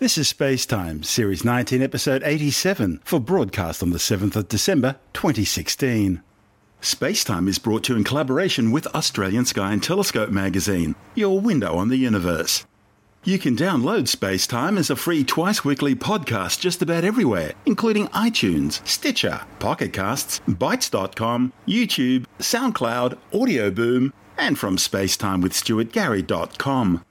This is Space Time, Series 19, Episode 87, for broadcast on the 7th of December 2016. Space Time is brought to you in collaboration with Australian Sky and Telescope magazine, your window on the universe. You can download Space Time as a free twice weekly podcast just about everywhere, including iTunes, Stitcher, Pocket Casts, Bitesz.com, YouTube, SoundCloud, Audio Boom, and from spacetimewithstuartgary.com.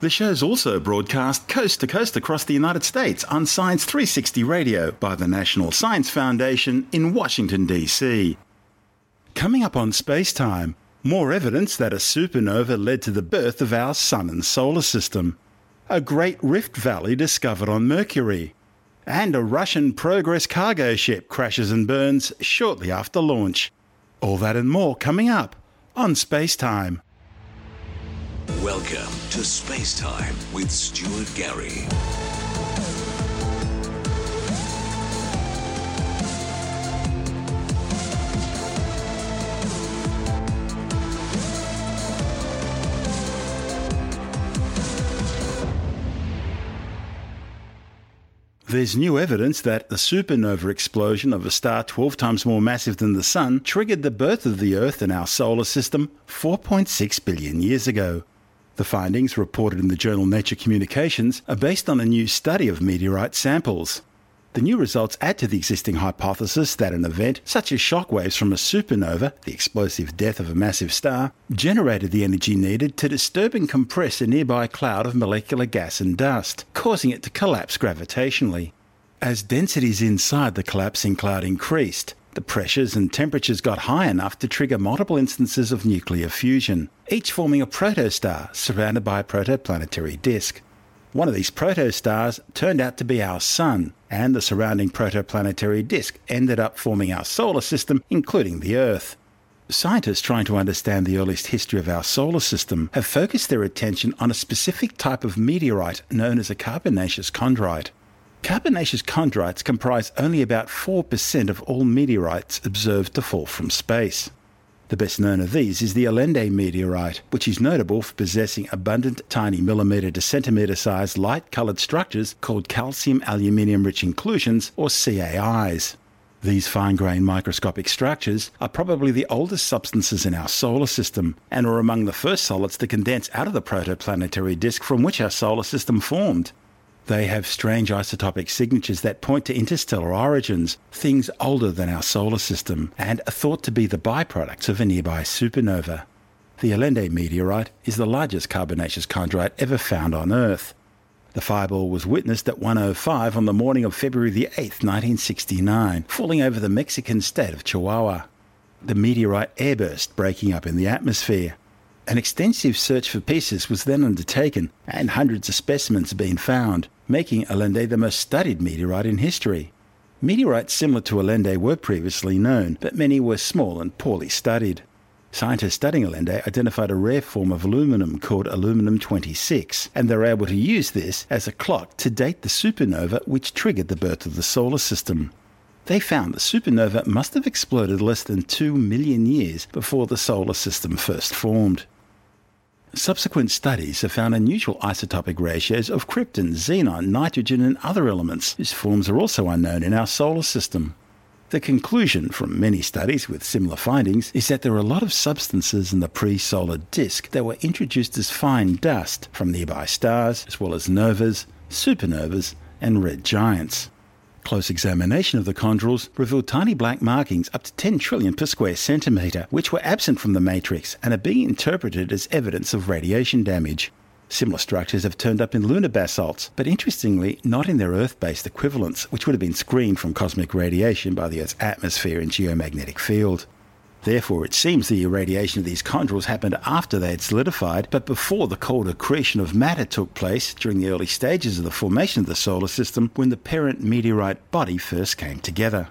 The show's also broadcast coast to coast across the United States on Science 360 Radio by the National Science Foundation in Washington, D.C. Coming up on Space Time, more evidence that a supernova led to the birth of our Sun and Solar System, a great rift valley discovered on Mercury, and a Russian Progress cargo ship crashes and burns shortly after launch. All that and more coming up on Space Time. Welcome to Space Time with Stuart Gary. There's new evidence that the supernova explosion of a star 12 times more massive than the Sun triggered the birth of the Earth and our solar system 4.6 billion years ago. The findings, reported in the journal Nature Communications, are based on a new study of meteorite samples. The new results add to the existing hypothesis that an event, such as shock waves from a supernova, the explosive death of a massive star, generated the energy needed to disturb and compress a nearby cloud of molecular gas and dust, causing it to collapse gravitationally. As densities inside the collapsing cloud increased, the pressures and temperatures got high enough to trigger multiple instances of nuclear fusion, each forming a protostar surrounded by a protoplanetary disk. One of these protostars turned out to be our Sun, and the surrounding protoplanetary disk ended up forming our solar system, including the Earth. Scientists trying to understand the earliest history of our solar system have focused their attention on a specific type of meteorite known as a carbonaceous chondrite. Carbonaceous chondrites comprise only about 4% of all meteorites observed to fall from space. The best known of these is the Allende meteorite, which is notable for possessing abundant tiny millimetre to centimetre sized light coloured structures called calcium aluminium rich inclusions, or CAIs. These fine grained microscopic structures are probably the oldest substances in our solar system and are among the first solids to condense out of the protoplanetary disk from which our solar system formed. They have strange isotopic signatures that point to interstellar origins, things older than our solar system, and are thought to be the byproducts of a nearby supernova. The Allende meteorite is the largest carbonaceous chondrite ever found on Earth. The fireball was witnessed at 105 on the morning of February 8, 1969, falling over the Mexican state of Chihuahua. The meteorite airburst, breaking up in the atmosphere. An extensive search for pieces was then undertaken, and hundreds of specimens have been found, making Allende the most studied meteorite in history. Meteorites similar to Allende were previously known, but many were small and poorly studied. Scientists studying Allende identified a rare form of aluminum called aluminum 26, and they were able to use this as a clock to date the supernova which triggered the birth of the solar system. They found the supernova must have exploded less than 2 million years before the solar system first formed. Subsequent studies have found unusual isotopic ratios of krypton, xenon, nitrogen, and other elements whose forms are also unknown in our solar system. The conclusion from many studies with similar findings is that there are a lot of substances in the pre solar disk that were introduced as fine dust from nearby stars, as well as novas, supernovas, and red giants. Close examination of the chondrules revealed tiny black markings up to 10 trillion per square centimetre, which were absent from the matrix and are being interpreted as evidence of radiation damage. Similar structures have turned up in lunar basalts, but interestingly, not in their Earth based equivalents, which would have been screened from cosmic radiation by the Earth's atmosphere and geomagnetic field. Therefore, it seems the irradiation of these chondrules happened after they had solidified, but before the cold accretion of matter took place during the early stages of the formation of the solar system when the parent meteorite body first came together.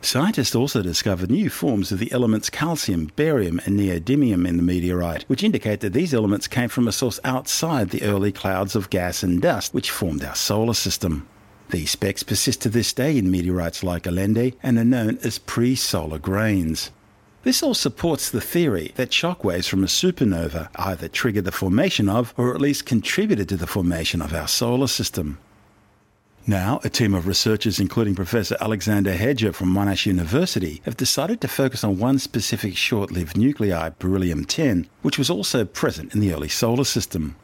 Scientists also discovered new forms of the elements calcium, barium, and neodymium in the meteorite, which indicate that these elements came from a source outside the early clouds of gas and dust which formed our solar system. These specks persist to this day in meteorites like Allende and are known as pre solar grains. This all supports the theory that shock waves from a supernova either triggered the formation of, or at least contributed to the formation of our solar system. Now, a team of researchers, including Professor Alexander Heger from Monash University, have decided to focus on one specific short lived nuclei, beryllium 10, which was also present in the early solar system.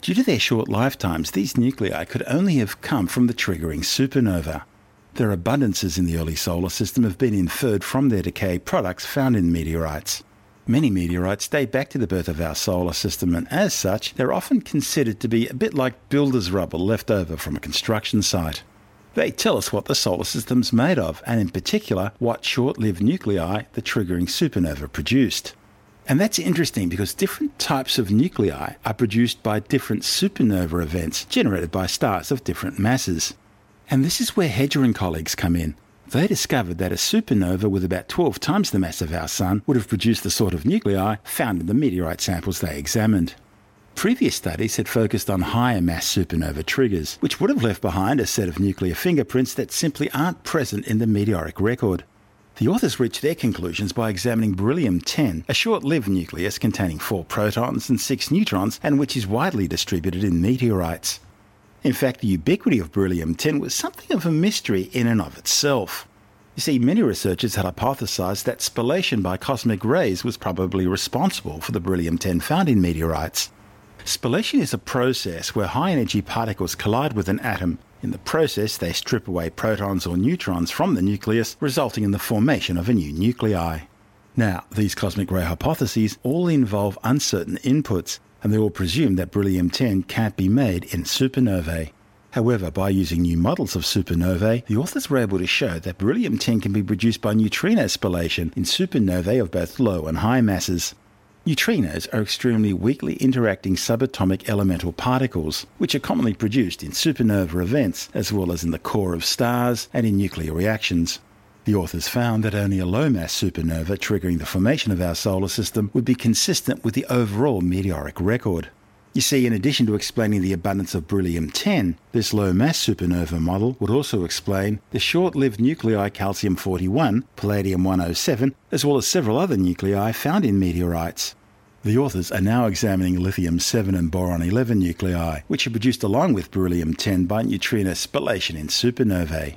Due to their short lifetimes, these nuclei could only have come from the triggering supernova. Their abundances in the early solar system have been inferred from their decay products found in meteorites. Many meteorites date back to the birth of our solar system, and as such, they're often considered to be a bit like builder's rubble left over from a construction site. They tell us what the solar system's made of, and in particular, what short lived nuclei the triggering supernova produced. And that's interesting because different types of nuclei are produced by different supernova events generated by stars of different masses. And this is where Heger and colleagues come in. They discovered that a supernova with about 12 times the mass of our Sun would have produced the sort of nuclei found in the meteorite samples they examined. Previous studies had focused on higher mass supernova triggers, which would have left behind a set of nuclear fingerprints that simply aren't present in the meteoric record. The authors reached their conclusions by examining beryllium 10, a short lived nucleus containing four protons and six neutrons, and which is widely distributed in meteorites. In fact, the ubiquity of beryllium 10 was something of a mystery in and of itself. You see, many researchers had hypothesized that spallation by cosmic rays was probably responsible for the beryllium 10 found in meteorites. Spallation is a process where high energy particles collide with an atom. In the process, they strip away protons or neutrons from the nucleus, resulting in the formation of a new nuclei. Now, these cosmic ray hypotheses all involve uncertain inputs, and they all presume that beryllium 10 can't be made in supernovae. However, by using new models of supernovae, the authors were able to show that beryllium 10 can be produced by neutrino spallation in supernovae of both low and high masses. Neutrinos are extremely weakly interacting subatomic elemental particles, which are commonly produced in supernova events, as well as in the core of stars and in nuclear reactions. The authors found that only a low mass supernova triggering the formation of our solar system would be consistent with the overall meteoric record. You see, in addition to explaining the abundance of beryllium 10, this low mass supernova model would also explain the short lived nuclei calcium 41, palladium 107, as well as several other nuclei found in meteorites. The authors are now examining lithium 7 and boron 11 nuclei, which are produced along with beryllium 10 by neutrino spallation in supernovae.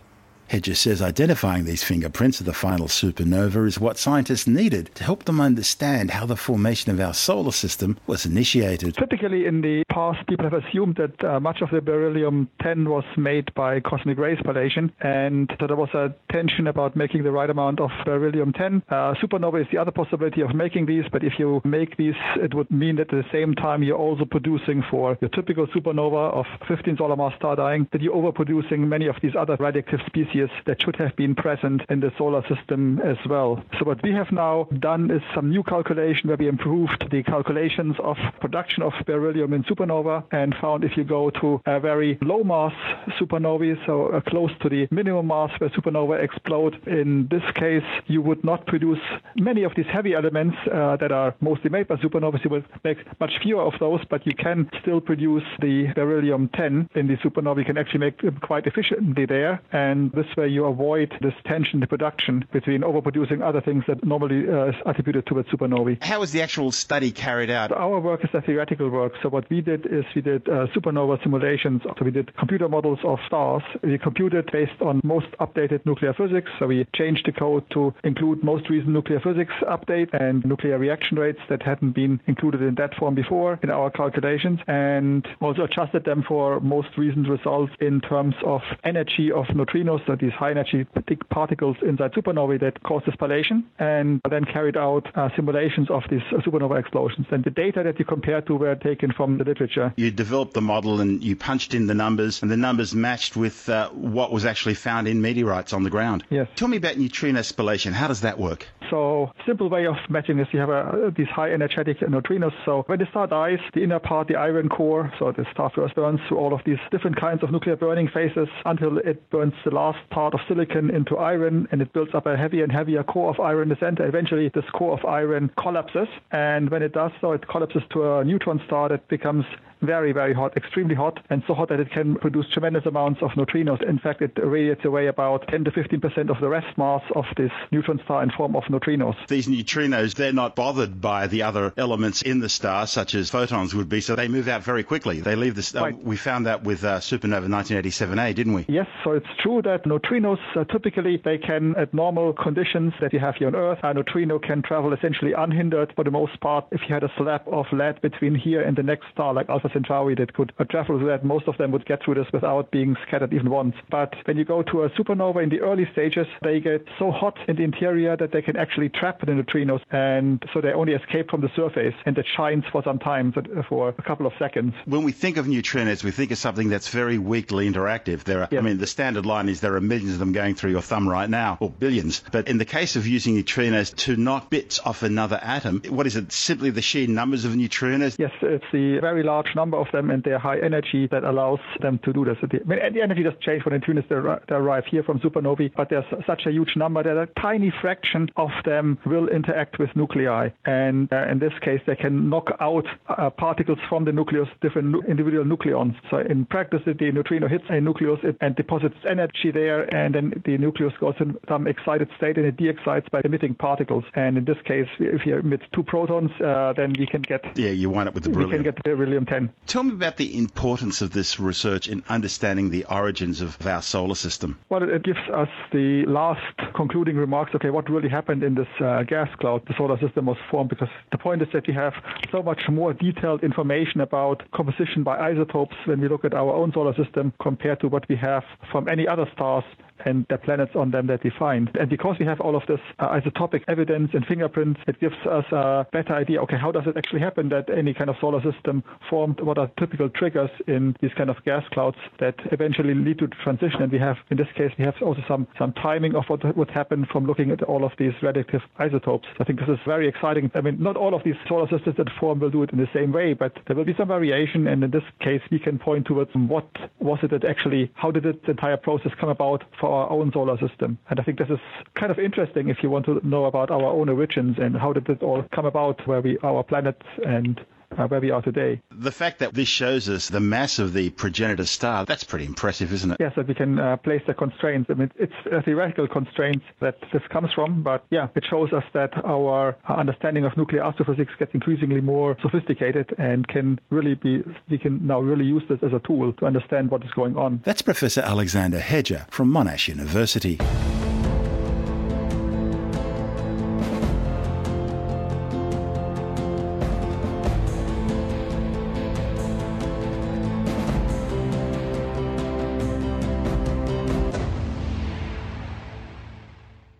Heger says identifying these fingerprints of the final supernova is what scientists needed to help them understand how the formation of our solar system was initiated. Typically, in the past, people have assumed that uh, much of the beryllium 10 was made by cosmic ray spallation, and so there was a tension about making the right amount of beryllium 10. Uh, supernova is the other possibility of making these, but if you make these, it would mean that at the same time you're also producing for your typical supernova of 15 solar mass star dying, that you're overproducing many of these other radioactive species that should have been present in the solar system as well. So what we have now done is some new calculation where we improved the calculations of production of beryllium in supernova and found if you go to a very low mass supernovae, so uh, close to the minimum mass where supernova explode, in this case you would not produce many of these heavy elements uh, that are mostly made by supernovas. You will make much fewer of those, but you can still produce the beryllium 10 in the supernova. You can actually make them quite efficiently there, and this way, you avoid this tension in production between overproducing other things that normally uh, is attributed to a supernovae. How was the actual study carried out? Our work is a theoretical work. So what we did is we did uh, supernova simulations. So we did computer models of stars. We computed based on most updated nuclear physics. So we changed the code to include most recent nuclear physics update and nuclear reaction rates that hadn't been included in that form before in our calculations and also adjusted them for most recent results in terms of energy of neutrinos, so these high energy particles inside supernovae that cause the spallation, and then carried out uh, simulations of these uh, supernova explosions. And the data that you compared to were taken from the literature. You developed the model and you punched in the numbers, and the numbers matched with uh, what was actually found in meteorites on the ground. Yes. Tell me about neutrino spallation. How does that work? So, simple way of matching is you have a, these high energetic neutrinos. So, when the star dies, the inner part, the iron core, so the star first burns through all of these different kinds of nuclear burning phases until it burns the last part of silicon into iron and it builds up a heavier and heavier core of iron in the center. Eventually, this core of iron collapses. And when it does so, it collapses to a neutron star that becomes very, very hot, extremely hot, and so hot that it can produce tremendous amounts of neutrinos. In fact, it radiates away about 10 to 15 percent of the rest mass of this neutron star in form of neutrinos. These neutrinos, they're not bothered by the other elements in the star, such as photons would be, so they move out very quickly. They leave the star. Right. We found that with uh, supernova 1987A, didn't we? Yes, so it's true that neutrinos uh, typically they can, at normal conditions that you have here on Earth, a neutrino can travel essentially unhindered for the most part. If you had a slab of lead between here and the next star, like Alpha Centauri, that could uh, travel through that, most of them would get through this without being scattered even once. But when you go to a supernova in the early stages, they get so hot in the interior that they can actually trap the neutrinos, and so they only escape from the surface, and it shines for some time, for a couple of seconds. When we think of neutrinos, we think of something that's very weakly interactive. There are, yes. I mean, the standard line is there are millions of them going through your thumb right now, or billions. But in the case of using neutrinos to knock bits off another atom, what is it? Simply the sheer numbers of neutrinos? Yes, it's the very large number of them and their high energy that allows them to do this. I mean, the energy does change for neutrinos that arrive here from supernovae, but there's such a huge number that a tiny fraction of them will interact with nuclei. And uh, in this case, they can knock out uh, particles from the nucleus, different nu- individual nucleons. So in practice, the neutrino hits a nucleus and deposits energy there, and then the nucleus goes in some excited state and it de-excites by emitting particles. And in this case, if you emit two protons, uh, then we can get yeah, you wind up with the beryllium. We can get the beryllium 10. Tell me about the importance of this research in understanding the origins of our solar system. Well, it gives us the last concluding remarks. Okay, what really happened in this uh, gas cloud? The solar system was formed because the point is that we have so much more detailed information about composition by isotopes when we look at our own solar system compared to what we have from any other stars and the planets on them that we find. And because we have all of this uh, isotopic evidence and fingerprints, it gives us a better idea, okay, how does it actually happen that any kind of solar system formed? What are typical triggers in these kind of gas clouds that eventually lead to transition? And we have, in this case, we have also some, some timing of what would happen from looking at all of these radioactive isotopes. I think this is very exciting. I mean, not all of these solar systems that form will do it in the same way, but there will be some variation. And in this case, we can point towards what was it that actually, how did the entire process come about for our own solar system. And I think this is kind of interesting if you want to know about our own origins and how did it all come about, where we, our planet and uh, where we are today. The fact that this shows us the mass of the progenitor star, that's pretty impressive, isn't it? Yes, that we can uh, place the constraints. I mean, it's a theoretical constraints that this comes from, but yeah, it shows us that our understanding of nuclear astrophysics gets increasingly more sophisticated and can really be, we can now really use this as a tool to understand what is going on. That's Professor Alexander Heger from Monash University.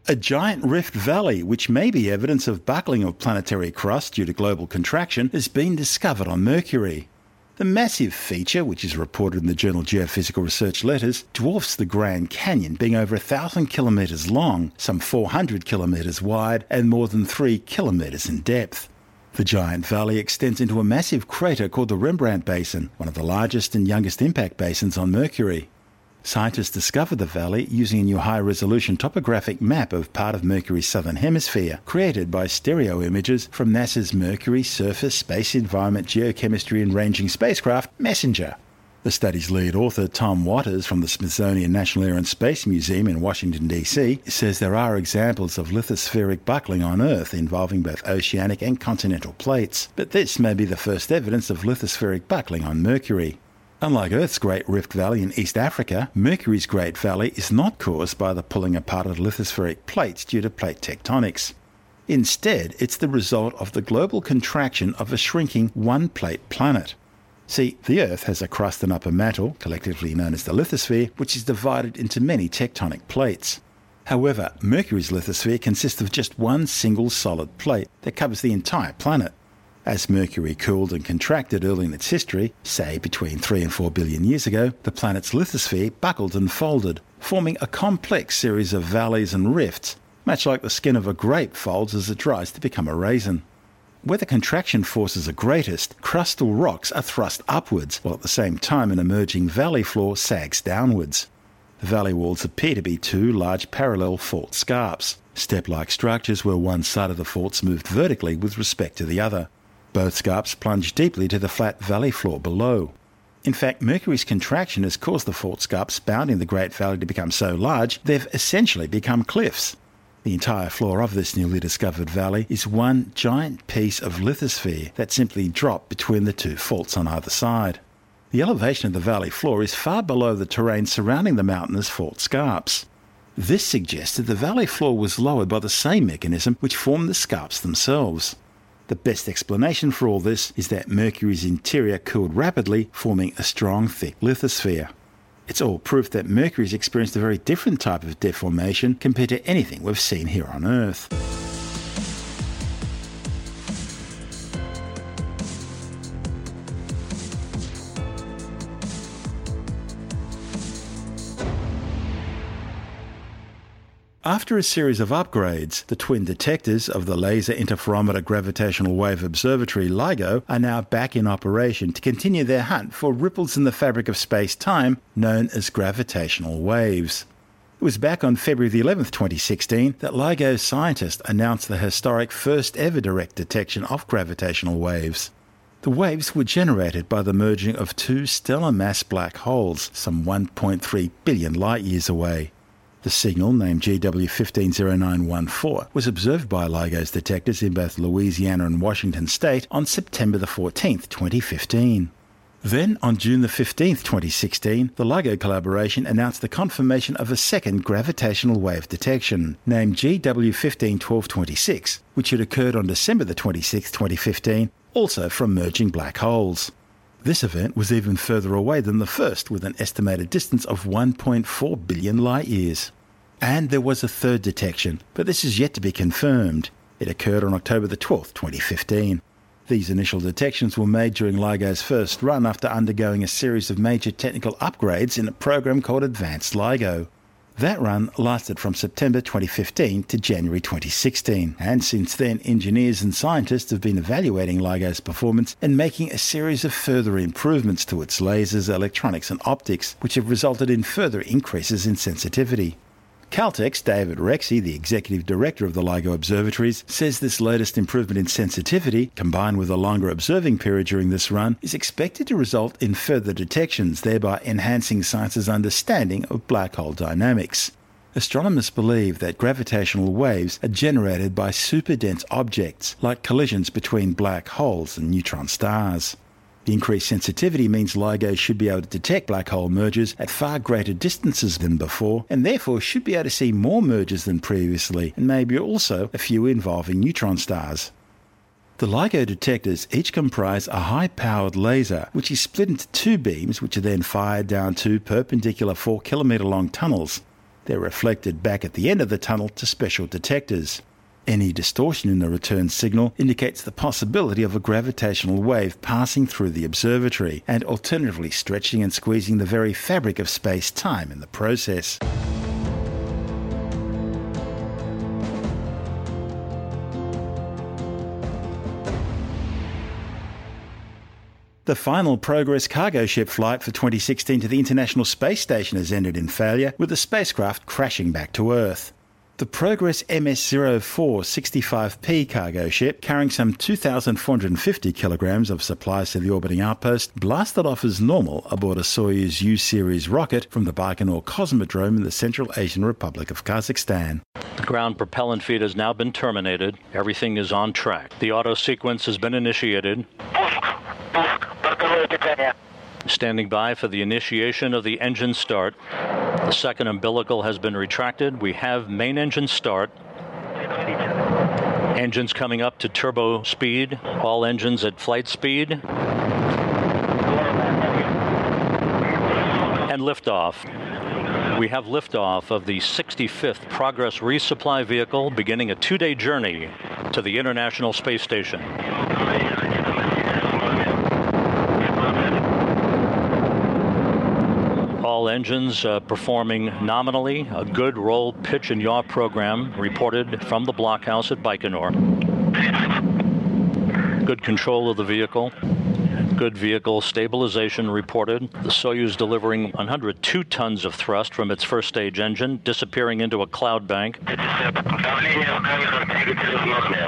A giant rift valley, which may be evidence of buckling of planetary crust due to global contraction, has been discovered on Mercury. The massive feature, which is reported in the journal Geophysical Research Letters, dwarfs the Grand Canyon, being over thousand kilometres long, some 400 kilometres wide, and more than three kilometres in depth. The giant valley extends into a massive crater called the Rembrandt Basin, one of the largest and youngest impact basins on Mercury. Scientists discovered the valley using a new high resolution topographic map of part of Mercury's southern hemisphere, created by stereo images from NASA's Mercury Surface Space Environment Geochemistry and Ranging spacecraft, MESSENGER. The study's lead author, Tom Watters from the Smithsonian National Air and Space Museum in Washington, D.C., says there are examples of lithospheric buckling on Earth involving both oceanic and continental plates, but this may be the first evidence of lithospheric buckling on Mercury. Unlike Earth's Great Rift Valley in East Africa, Mercury's Great Valley is not caused by the pulling apart of lithospheric plates due to plate tectonics. Instead, it's the result of the global contraction of a shrinking one plate planet. See, the Earth has a crust and upper mantle, collectively known as the lithosphere, which is divided into many tectonic plates. However, Mercury's lithosphere consists of just one single solid plate that covers the entire planet. As Mercury cooled and contracted early in its history, say between 3 and 4 billion years ago, the planet's lithosphere buckled and folded, forming a complex series of valleys and rifts, much like the skin of a grape folds as it dries to become a raisin. Where the contraction forces are greatest, crustal rocks are thrust upwards, while at the same time an emerging valley floor sags downwards. The valley walls appear to be two large parallel fault scarps, step like structures where one side of the faults moved vertically with respect to the other. Both scarps plunge deeply to the flat valley floor below. In fact, Mercury's contraction has caused the fault scarps bounding the Great Valley to become so large they've essentially become cliffs. The entire floor of this newly discovered valley is one giant piece of lithosphere that simply dropped between the two faults on either side. The elevation of the valley floor is far below the terrain surrounding the mountainous fault scarps. This suggests that the valley floor was lowered by the same mechanism which formed the scarps themselves. The best explanation for all this is that Mercury's interior cooled rapidly, forming a strong, thick lithosphere. It's all proof that Mercury's experienced a very different type of deformation compared to anything we've seen here on Earth. After a series of upgrades, the twin detectors of the Laser Interferometer Gravitational Wave Observatory LIGO are now back in operation to continue their hunt for ripples in the fabric of space-time known as gravitational waves. It was back on February 11, 2016, that LIGO scientists announced the historic first ever direct detection of gravitational waves. The waves were generated by the merging of two stellar mass black holes some 1.3 billion light years away. The signal, named GW150914, was observed by LIGO's detectors in both Louisiana and Washington state on September 14, 2015. Then, on June 15, 2016, the LIGO collaboration announced the confirmation of a second gravitational wave detection, named GW151226, which had occurred on December 26, 2015, also from merging black holes. This event was even further away than the first, with an estimated distance of 1.4 billion light years. And there was a third detection, but this is yet to be confirmed. It occurred on October the 12th, 2015. These initial detections were made during LIGO's first run after undergoing a series of major technical upgrades in a program called Advanced LIGO. That run lasted from September 2015 to January 2016, and since then, engineers and scientists have been evaluating LIGO's performance and making a series of further improvements to its lasers, electronics, and optics, which have resulted in further increases in sensitivity. Caltech's David Reitze, the executive director of the LIGO observatories, says this latest improvement in sensitivity, combined with a longer observing period during this run, is expected to result in further detections, thereby enhancing science's understanding of black hole dynamics. Astronomers believe that gravitational waves are generated by superdense objects, like collisions between black holes and neutron stars. The increased sensitivity means LIGO should be able to detect black hole mergers at far greater distances than before, and therefore should be able to see more mergers than previously, and maybe also a few involving neutron stars. The LIGO detectors each comprise a high powered laser, which is split into two beams, which are then fired down two perpendicular 4 kilometre long tunnels. They're reflected back at the end of the tunnel to special detectors. Any distortion in the return signal indicates the possibility of a gravitational wave passing through the observatory and alternatively stretching and squeezing the very fabric of space time in the process. The final Progress cargo ship flight for 2016 to the International Space Station has ended in failure, with the spacecraft crashing back to Earth. The Progress MS-04 65P cargo ship, carrying some 2,450 kilograms of supplies to the orbiting outpost, blasted off as normal aboard a Soyuz U-series rocket from the Baikonur Cosmodrome in the Central Asian Republic of Kazakhstan. The ground propellant feed has now been terminated. Everything is on track. The auto sequence has been initiated. Standing by for the initiation of the engine start. The second umbilical has been retracted. We have main engine start. Engines coming up to turbo speed. All engines at flight speed. And liftoff. We have liftoff of the 65th Progress resupply vehicle beginning a two day journey to the International Space Station. Engines uh, performing nominally. A good roll, pitch, and yaw program reported from the blockhouse at Baikonur. Good control of the vehicle. Good vehicle stabilization reported. The Soyuz delivering 102 tons of thrust from its first stage engine, disappearing into a cloud bank.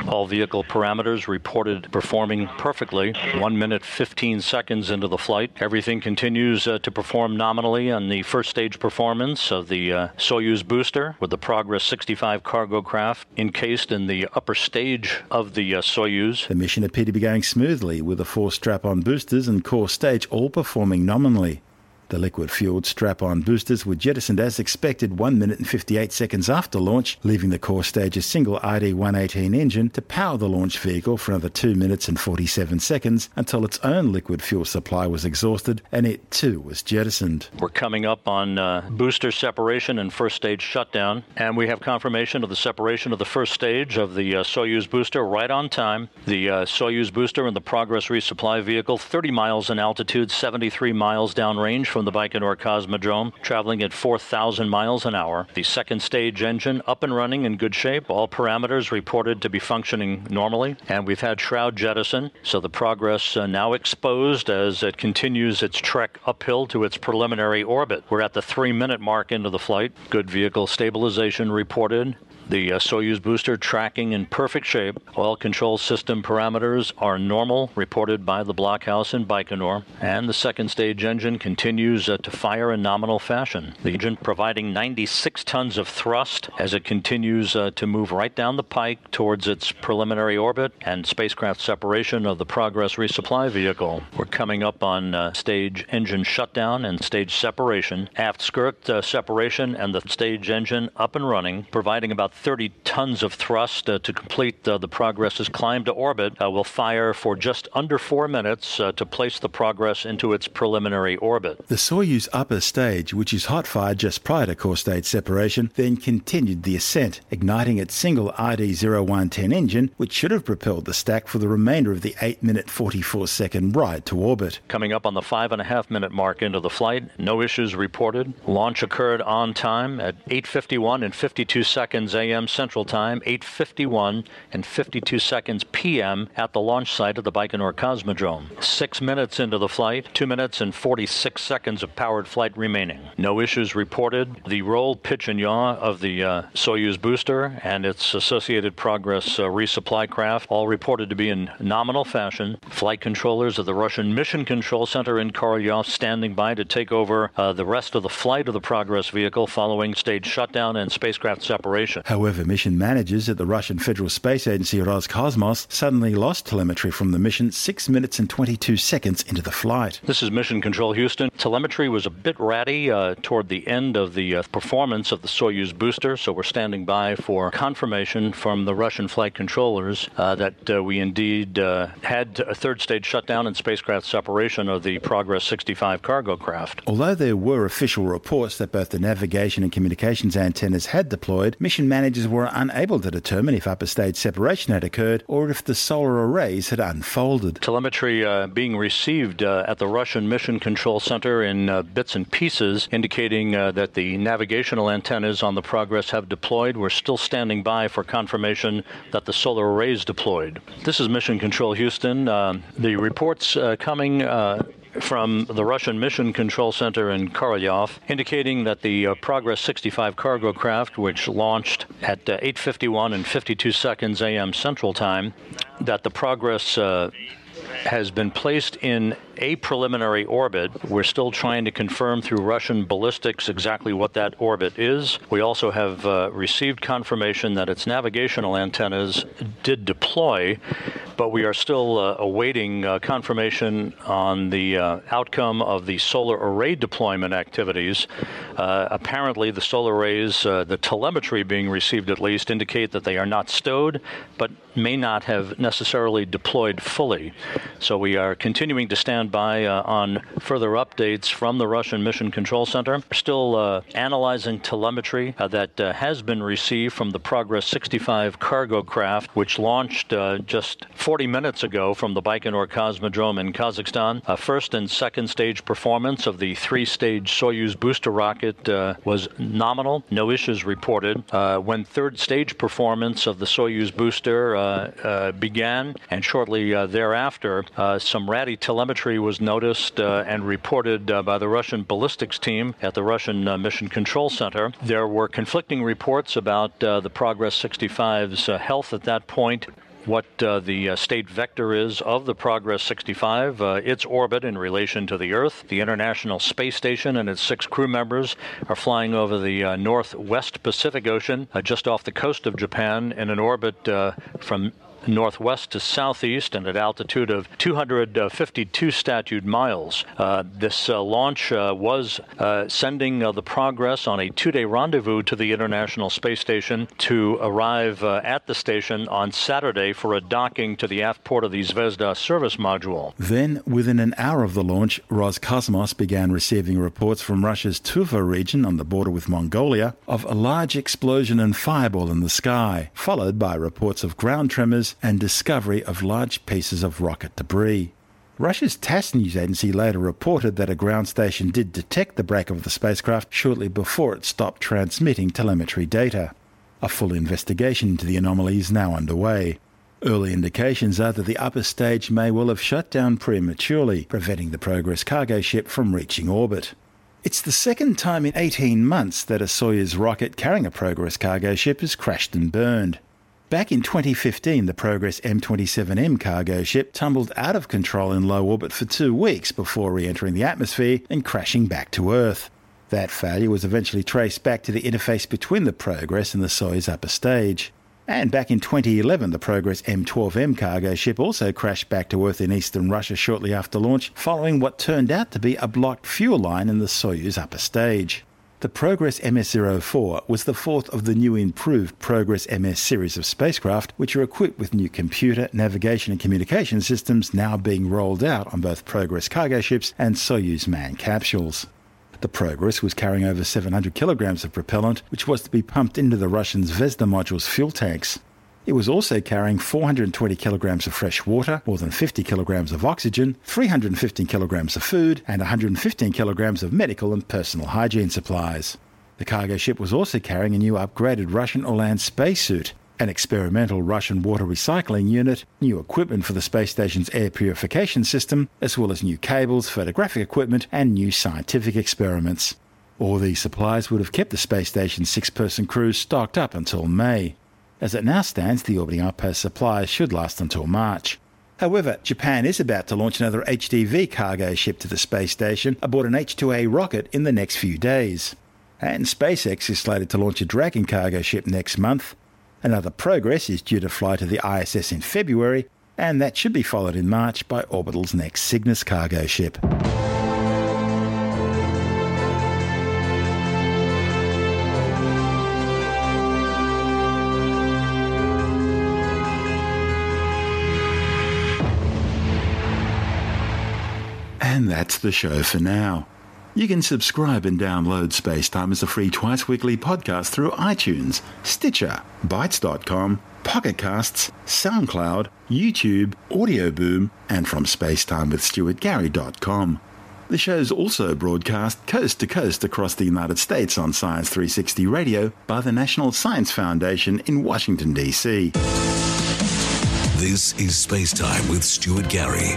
All vehicle parameters reported performing perfectly. 1 minute 15 seconds into the flight. Everything continues uh, to perform nominally on the first stage performance of the uh, Soyuz booster with the Progress 65 cargo craft encased in the upper stage of the uh, Soyuz. The mission appeared to be going smoothly with the four strap on boosters and core stage all performing nominally. The liquid fueled strap on boosters were jettisoned as expected 1 minute and 58 seconds after launch, leaving the core stage's single RD 118 engine to power the launch vehicle for another 2 minutes and 47 seconds until its own liquid fuel supply was exhausted and it too was jettisoned. We're coming up on uh, booster separation and first stage shutdown, and we have confirmation of the separation of the first stage of the uh, Soyuz booster right on time. The uh, Soyuz booster and the Progress resupply vehicle, 30 miles in altitude, 73 miles downrange from from the Baikonur Cosmodrome, traveling at 4,000 miles an hour. The second stage engine up and running in good shape. All parameters reported to be functioning normally. And we've had shroud jettison, so the Progress uh, now exposed as it continues its trek uphill to its preliminary orbit. We're at the three minute mark into the flight. Good vehicle stabilization reported. The uh, Soyuz booster tracking in perfect shape. Oil control system parameters are normal, reported by the blockhouse in Baikonur. And the second stage engine continues uh, to fire in nominal fashion. The engine providing 96 tons of thrust as it continues uh, to move right down the pike towards its preliminary orbit and spacecraft separation of the Progress resupply vehicle. We're coming up on uh, stage engine shutdown and stage separation. Aft skirt uh, separation and the stage engine up and running, providing about 30 tons of thrust uh, to complete uh, the Progress's climb to orbit. Uh, will fire for just under four minutes uh, to place the Progress into its preliminary orbit. The Soyuz upper stage, which is hot fired just prior to core stage separation, then continued the ascent, igniting its single RD-0110 engine, which should have propelled the stack for the remainder of the 8 minute 44 second ride to orbit. Coming up on the five and a half minute mark into the flight, no issues reported. Launch occurred on time at 8:51 and 52 seconds a.m. Central Time, 8:51 and 52 seconds p.m. at the launch site of the Baikonur Cosmodrome. Six minutes into the flight, two minutes and 46 seconds of powered flight remaining. No issues reported. The roll, pitch, and yaw of the uh, Soyuz booster and its associated Progress uh, resupply craft all reported to be in nominal fashion. Flight controllers of the Russian Mission Control Center in Korolyov standing by to take over uh, the rest of the flight of the Progress vehicle following stage shutdown and spacecraft separation. However, mission managers at the Russian Federal Space Agency Roscosmos suddenly lost telemetry from the mission 6 minutes and 22 seconds into the flight. This is Mission Control Houston. Telemetry was a bit ratty uh, toward the end of the uh, performance of the Soyuz booster, so we're standing by for confirmation from the Russian flight controllers uh, that uh, we indeed uh, had a third stage shutdown and spacecraft separation of the Progress 65 cargo craft. Although there were official reports that both the navigation and communications antennas had deployed, mission managers managers were unable to determine if upper stage separation had occurred or if the solar arrays had unfolded. Telemetry uh, being received uh, at the Russian Mission Control Center in uh, bits and pieces, indicating uh, that the navigational antennas on the Progress have deployed. We're still standing by for confirmation that the solar arrays deployed. This is Mission Control Houston. Uh, the reports uh, coming from the Russian Mission Control Center in Korolyov, indicating that the uh, Progress 65 cargo craft, which launched at uh, 8:51 and 52 seconds a.m. Central Time, that the Progress uh, has been placed in a preliminary orbit. We're still trying to confirm through Russian ballistics exactly what that orbit is. We also have uh, received confirmation that its navigational antennas did deploy, but we are still uh, awaiting uh, confirmation on the uh, outcome of the solar array deployment activities. Uh, apparently, the solar arrays, uh, the telemetry being received at least, indicate that they are not stowed, but may not have necessarily deployed fully. So we are continuing to stand by uh, on further updates from the Russian Mission Control Center. We're still uh, analyzing telemetry uh, that uh, has been received from the Progress 65 cargo craft, which launched uh, just 40 minutes ago from the Baikonur Cosmodrome in Kazakhstan. first and second stage performance of the three stage Soyuz booster rocket uh, was nominal, no issues reported. when third stage performance of the Soyuz booster began, and shortly thereafter, some ratty telemetry was noticed uh, and reported uh, by the Russian ballistics team at the Russian uh, Mission Control Center. There were conflicting reports about uh, the Progress 65's uh, health at that point what uh, the uh, state vector is of the Progress 65, uh, its orbit in relation to the Earth. The International Space Station and its six crew members are flying over the uh, northwest Pacific Ocean, just off the coast of Japan, in an orbit from northwest to southeast and at altitude of 252 statute miles. Uh, this uh, launch uh, was uh, sending uh, the Progress on a two day rendezvous to the International Space Station to arrive uh, at the station on Saturday for a docking to the aft port of the Zvezda service module. Then, within an hour of the launch, Roscosmos began receiving reports from Russia's Tuva region on the border with Mongolia of a large explosion and fireball in the sky, followed by reports of ground tremors and discovery of large pieces of rocket debris. Russia's TASS news agency later reported that a ground station did detect the break of the spacecraft shortly before it stopped transmitting telemetry data. A full investigation into the anomaly is now underway. Early indications are that the upper stage may well have shut down prematurely, preventing the Progress cargo ship from reaching orbit. It's the second time in 18 months that a Soyuz rocket carrying a Progress cargo ship has crashed and burned. Back in 2015, the Progress M27M cargo ship tumbled out of control in low orbit for two weeks before re entering the atmosphere and crashing back to Earth. That failure was eventually traced back to the interface between the Progress and the Soyuz upper stage. And back in 2011, the Progress M12M cargo ship also crashed back to Earth in eastern Russia shortly after launch, following what turned out to be a blocked fuel line in the Soyuz upper stage. The Progress MS-04 was the fourth of the new improved Progress MS series of spacecraft, which are equipped with new computer, navigation and communication systems now being rolled out on both Progress cargo ships and Soyuz manned capsules. The Progress was carrying over 700 kilograms of propellant, which was to be pumped into the Russian Zvezda module's fuel tanks. It was also carrying 420 kilograms of fresh water, more than 50 kilograms of oxygen, 315 kilograms of food, and 115 kilograms of medical and personal hygiene supplies. The cargo ship was also carrying a new upgraded Russian Orlan spacesuit, an experimental Russian water recycling unit, new equipment for the space station's air purification system, as well as new cables, photographic equipment, and new scientific experiments. All these supplies would have kept the space station's six person crew stocked up until May. As it now stands, the orbiting outpost supply should last until March. However, Japan is about to launch another HTV cargo ship to the space station aboard an H2A rocket in the next few days. And SpaceX is slated to launch a Dragon cargo ship next month. Another Progress is due to fly to the ISS in February, and that should be followed in March by Orbital's next Cygnus cargo ship. And that's the show for now. You can subscribe and download Spacetime as a free twice weekly podcast through iTunes, Stitcher, Bitesz.com, Pocketcasts, SoundCloud, YouTube, Audio Boom, and from spacetimewithstuartgary.com. The show's also broadcast coast to coast across the United States on Science 360 Radio by the National Science Foundation in Washington, D.C. This is Spacetime with Stuart Gary.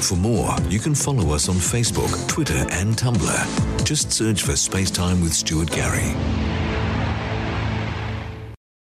For more, you can follow us on Facebook, Twitter, and Tumblr. Just search for Spacetime with Stuart Gary.